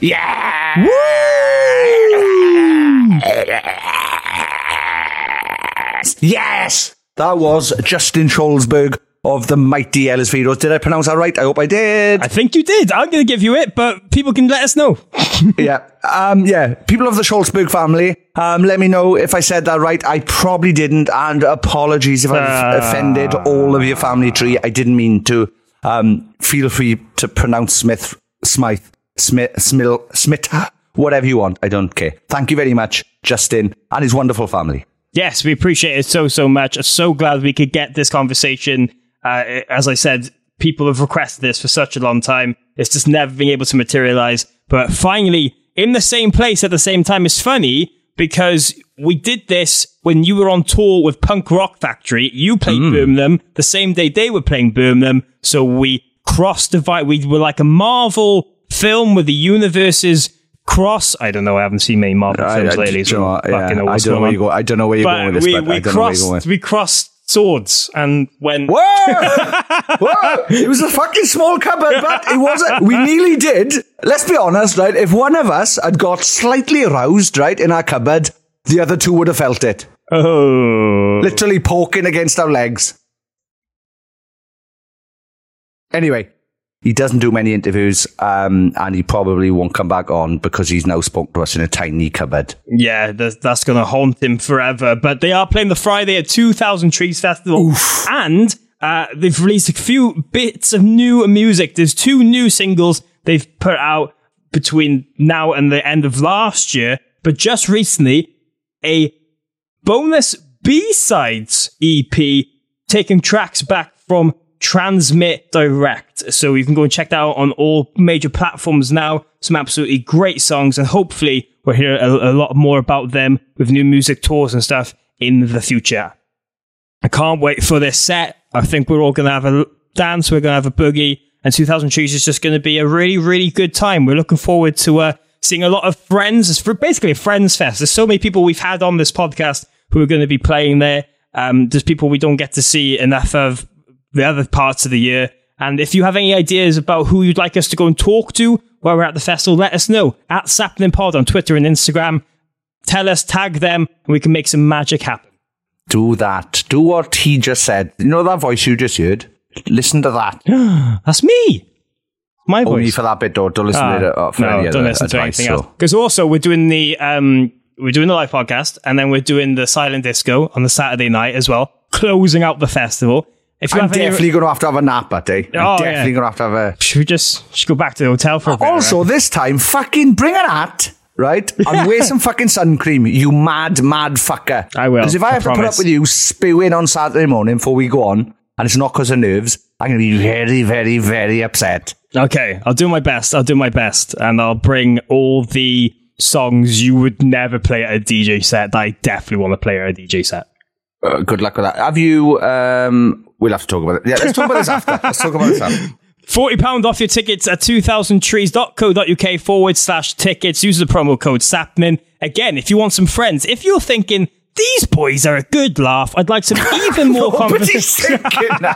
Yeah! Yes! That was Justin Schlosberg of the mighty Ellis Heroes. Did I pronounce that right? I hope I did. I think you did. I'm going to give you it, but people can let us know. yeah. Um, yeah. People of the Scholzberg family, um, let me know if I said that right. I probably didn't. And apologies if I've Ah. offended all of your family tree. I didn't mean to. Um, feel free to pronounce Smith, Smythe, Smith, Smil, Smith, whatever you want. I don't care. Thank you very much, Justin, and his wonderful family. Yes, we appreciate it so, so much. I'm so glad we could get this conversation. Uh, as I said, people have requested this for such a long time. It's just never been able to materialize. But finally, in the same place at the same time, it's funny because we did this when you were on tour with Punk Rock Factory. You played Birmingham the same day they were playing Birmingham. So we crossed divide. We were like a Marvel film with the universes cross. I don't know. I haven't seen many Marvel I- films I- lately. So? I Yeah, I don't know where you go- I don't know where you're But going with this, we, we don't know where you're crossed, going. We crossed swords and when Whoa! Whoa! It was a fucking small cupboard, but it wasn't. We nearly did. Let's be honest, right? If one of us had got slightly aroused, right, in our cupboard, the other two would have felt it. Oh. Literally poking against our legs. Anyway, he doesn't do many interviews, um, and he probably won't come back on because he's now spoke to us in a tiny cupboard. Yeah, that's, that's going to haunt him forever. But they are playing the Friday at 2000 Trees Festival. And uh, they've released a few bits of new music. There's two new singles they've put out between now and the end of last year. But just recently, a bonus B-sides EP taking tracks back from Transmit Disrupt. So you can go and check that out on all major platforms now. Some absolutely great songs, and hopefully we'll hear a, a lot more about them with new music tours and stuff in the future. I can't wait for this set. I think we're all going to have a dance, we're going to have a boogie, and 2000 Trees is just going to be a really, really good time. We're looking forward to uh, seeing a lot of friends. It's basically a friends fest. There's so many people we've had on this podcast who are going to be playing there. Um, there's people we don't get to see enough of the other parts of the year. And if you have any ideas about who you'd like us to go and talk to while we're at the festival, let us know at Sappenin Pod on Twitter and Instagram. Tell us, tag them, and we can make some magic happen. Do that. Do what he just said. You know that voice you just heard? Listen to that. That's me. My voice. Only for that bit, though. Don't listen Ah, to it uh, for no, any don't listen to anything else. Because also we're doing the um we're doing the live podcast and then we're doing the silent disco on the Saturday night as well, closing out the festival. If you I'm have any- definitely going to have to have a nap that day. I'm Oh, definitely yeah. going to have to have a. should we just should go back to the hotel for a bit? Also, this time, fucking bring an hat, right? And wear some fucking sun cream, you mad, mad fucker. I will, Because if I I have to put up with you spewing on Saturday morning before we go on, and it's not because of nerves, I'm going to be very, very, very upset. Okay, I'll do my best. I'll do my best, and I'll bring all the songs you would never play at a DJ set that I definitely want to play at a DJ set. Uh, good luck with that. Have you? Um, we'll have to talk about it. Yeah, let's talk about this after. Let's talk about this after. £40 off your tickets at 2000trees.co.uk forward slash tickets. Use the promo code SAPPENIN. Again, if you want some friends, if you're thinking, these boys are a good laugh, I'd like some even more conversation. Uh,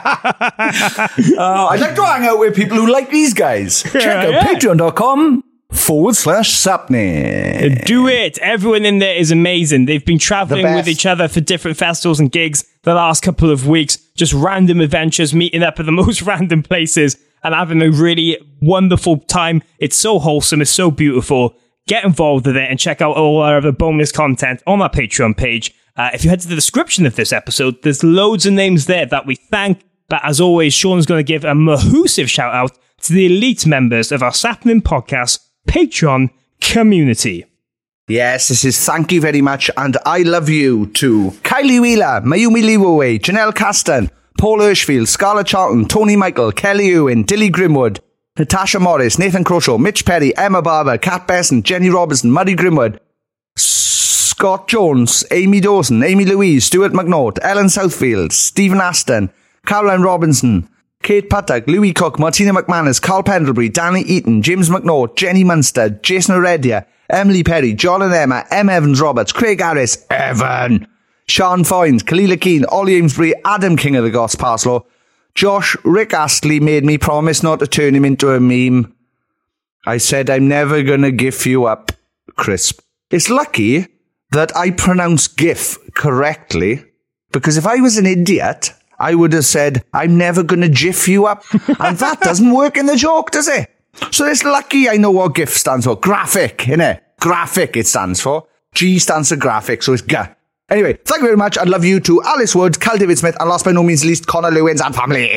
I'd like to hang out with people who like these guys. Check out yeah. patreon.com forward slash sappenin. Do it. Everyone in there is amazing. They've been traveling with each other for different festivals and gigs the last couple of weeks, just random adventures, meeting up at the most random places and having a really wonderful time. It's so wholesome. It's so beautiful. Get involved with it and check out all our other bonus content on our Patreon page. Uh, if you head to the description of this episode, there's loads of names there that we thank. But as always, Sean's going to give a mahoosive shout out to the elite members of our Sappenin Podcast Patreon community. Yes, this is thank you very much, and I love you to Kylie Wheeler, Mayumi Leeway, Janelle Caston, Paul Hirschfield, Scarlet Charlton, Tony Michael, Kelly Irwin, Dilly Grimwood, Natasha Morris, Nathan Crawshaw, Mitch Perry, Emma Barber, Kat Bessant, Jenni Robinson, Murray Grimwood, Scott Jones, Amy Dawson, Amee Louise, Stuart McNaught, Ellen Southfield, Stephen Aston, Caroline Robinson, Kate Puttock, Louis Cook, Martina McManus, Carl Pendlebury, Danny Eaton, James McNaught, Jenni Munster, Jason Heredia, Emily Perry, John and Emma, M. Evans Roberts, Craig Harris, Evan, Sean Foynes, Kalila Keane, Ollie Amesbury, Adam King of the Goss Parslow, Josh, Rick Astley made me promise not to turn him into a meme. I said I'm never gonna gif you up, Crisp. It's lucky that I pronounce GIF correctly, because if I was an idiot, I would have said, I'm never gonna jiff you up. and that doesn't work in the joke, does it? So it's lucky I know what GIF stands for. Graphic, innit? Graphic it stands for. G stands for graphic, so it's G. Anyway, thank you very much. I love you to Alice Wood, Cal David Smith, and last by no means least, Connor Lewins and family.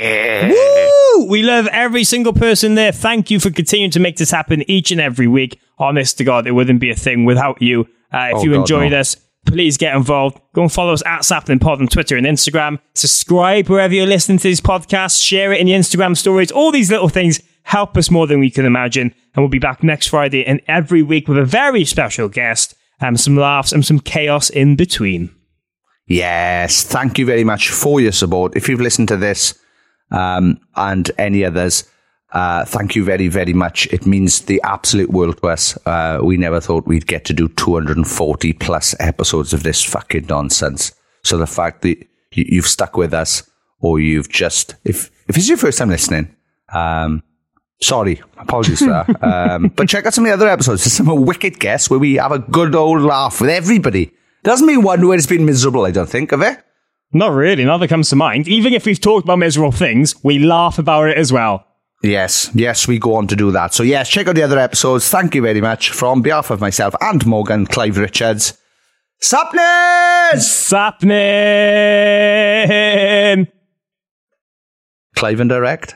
Woo! We love every single person there. Thank you for continuing to make this happen each and every week. Honest to God, it wouldn't be a thing without you. Uh, if Oh, you God, enjoyed no. us, please get involved. Go and follow us at Sappenin Pod on Twitter and Instagram. Subscribe wherever you're listening to this podcast. Share it in your Instagram stories. All these little things help us more than we can imagine. And we'll be back next Friday and every week with a very special guest, um, some laughs and some chaos in between. Yes, thank you very much for your support. If you've listened to this um, and any others, uh, thank you very, very much. It means the absolute world to us. Uh, we never thought we'd get to do 240 plus episodes of this fucking nonsense. So the fact that you, you've stuck with us, or you've just if if it's your first time listening, um, sorry, apologies for that. um, but check out some of the other episodes. There's some wicked guests where we have a good old laugh with everybody. Doesn't mean one where it's been miserable. I don't think of it. Not really. That comes to mind. Even if we've talked about miserable things, we laugh about it as well. Yes, yes, we go on to do that. So yes, check out the other episodes. Thank you very much from behalf of myself and Morgan Clive Richards. Sapness! Sappenin! Clive and Direct.